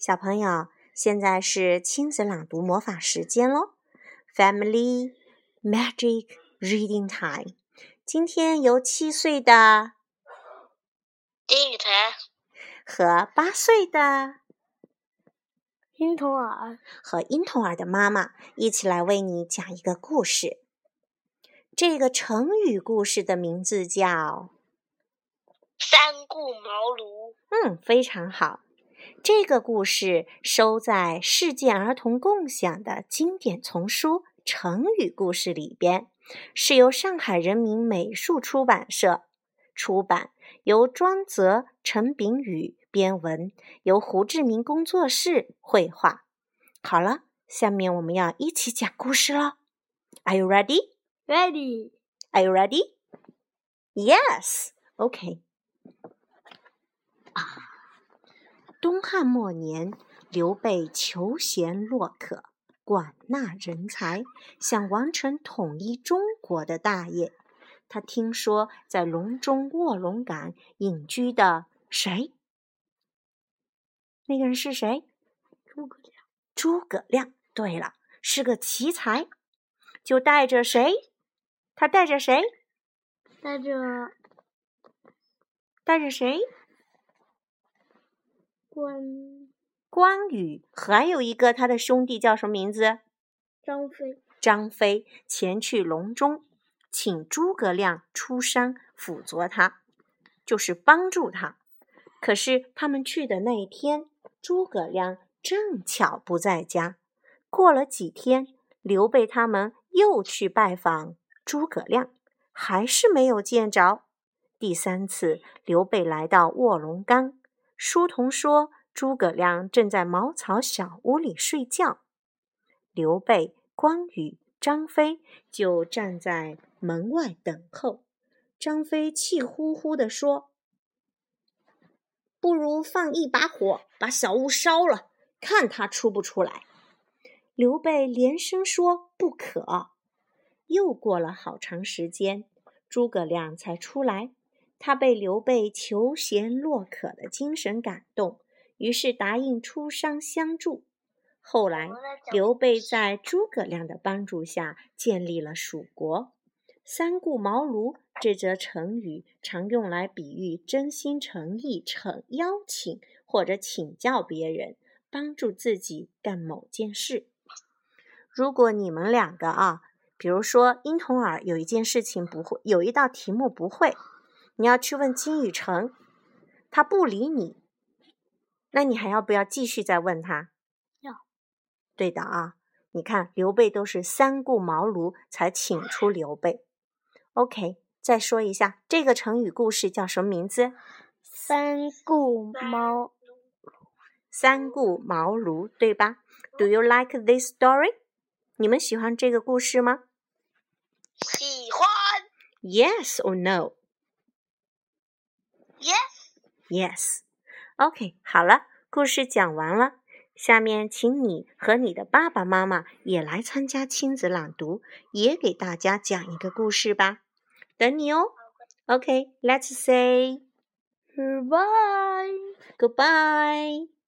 小朋友，现在是亲子朗读魔法时间喽！Family Magic Reading Time。今天由七岁的丁雨晨和八岁的婴童儿和婴童儿的妈妈一起来为你讲一个故事。这个成语故事的名字叫“三顾茅庐”。嗯，非常好。这个故事收在世界儿童共享的经典丛书《成语故事》里边。是由上海人民美术出版社出版，由庄泽、陈炳宇编文，由胡志明工作室绘画。好了，下面我们要一起讲故事了。Are you ready? Ready. Are you ready? Yes. OK. 啊，东汉末年，刘备求贤若渴。广纳人才，想完成统一中国的大业。他听说在隆中卧龙岗隐居的谁？那个人是谁？诸葛亮。诸葛亮。对了，是个奇才，就带着谁？他带着谁？带着带着谁？关。关羽还有一个他的兄弟叫什么名字？张飞。张飞前去隆中，请诸葛亮出山辅佐他，就是帮助他。可是他们去的那一天，诸葛亮正巧不在家。过了几天，刘备他们又去拜访诸葛亮，还是没有见着。第三次，刘备来到卧龙岗，书童说。诸葛亮正在茅草小屋里睡觉，刘备、关羽、张飞就站在门外等候。张飞气呼呼地说：“不如放一把火，把小屋烧了，看他出不出来。”刘备连声说：“不可。”又过了好长时间，诸葛亮才出来。他被刘备求贤若渴的精神感动。于是答应出山相助。后来，刘备在诸葛亮的帮助下建立了蜀国。三顾茅庐这则成语常用来比喻真心诚意诚邀请或者请教别人帮助自己干某件事。如果你们两个啊，比如说婴童儿有一件事情不会，有一道题目不会，你要去问金宇成，他不理你。那你还要不要继续再问他？要，对的啊。你看刘备都是三顾茅庐才请出刘备。OK，再说一下这个成语故事叫什么名字？三顾茅三顾茅庐，对吧？Do you like this story？你们喜欢这个故事吗？喜欢。Yes or no？Yes。Yes Yes.。OK，好了，故事讲完了。下面，请你和你的爸爸妈妈也来参加亲子朗读，也给大家讲一个故事吧。等你哦。OK，Let's say goodbye。Goodbye。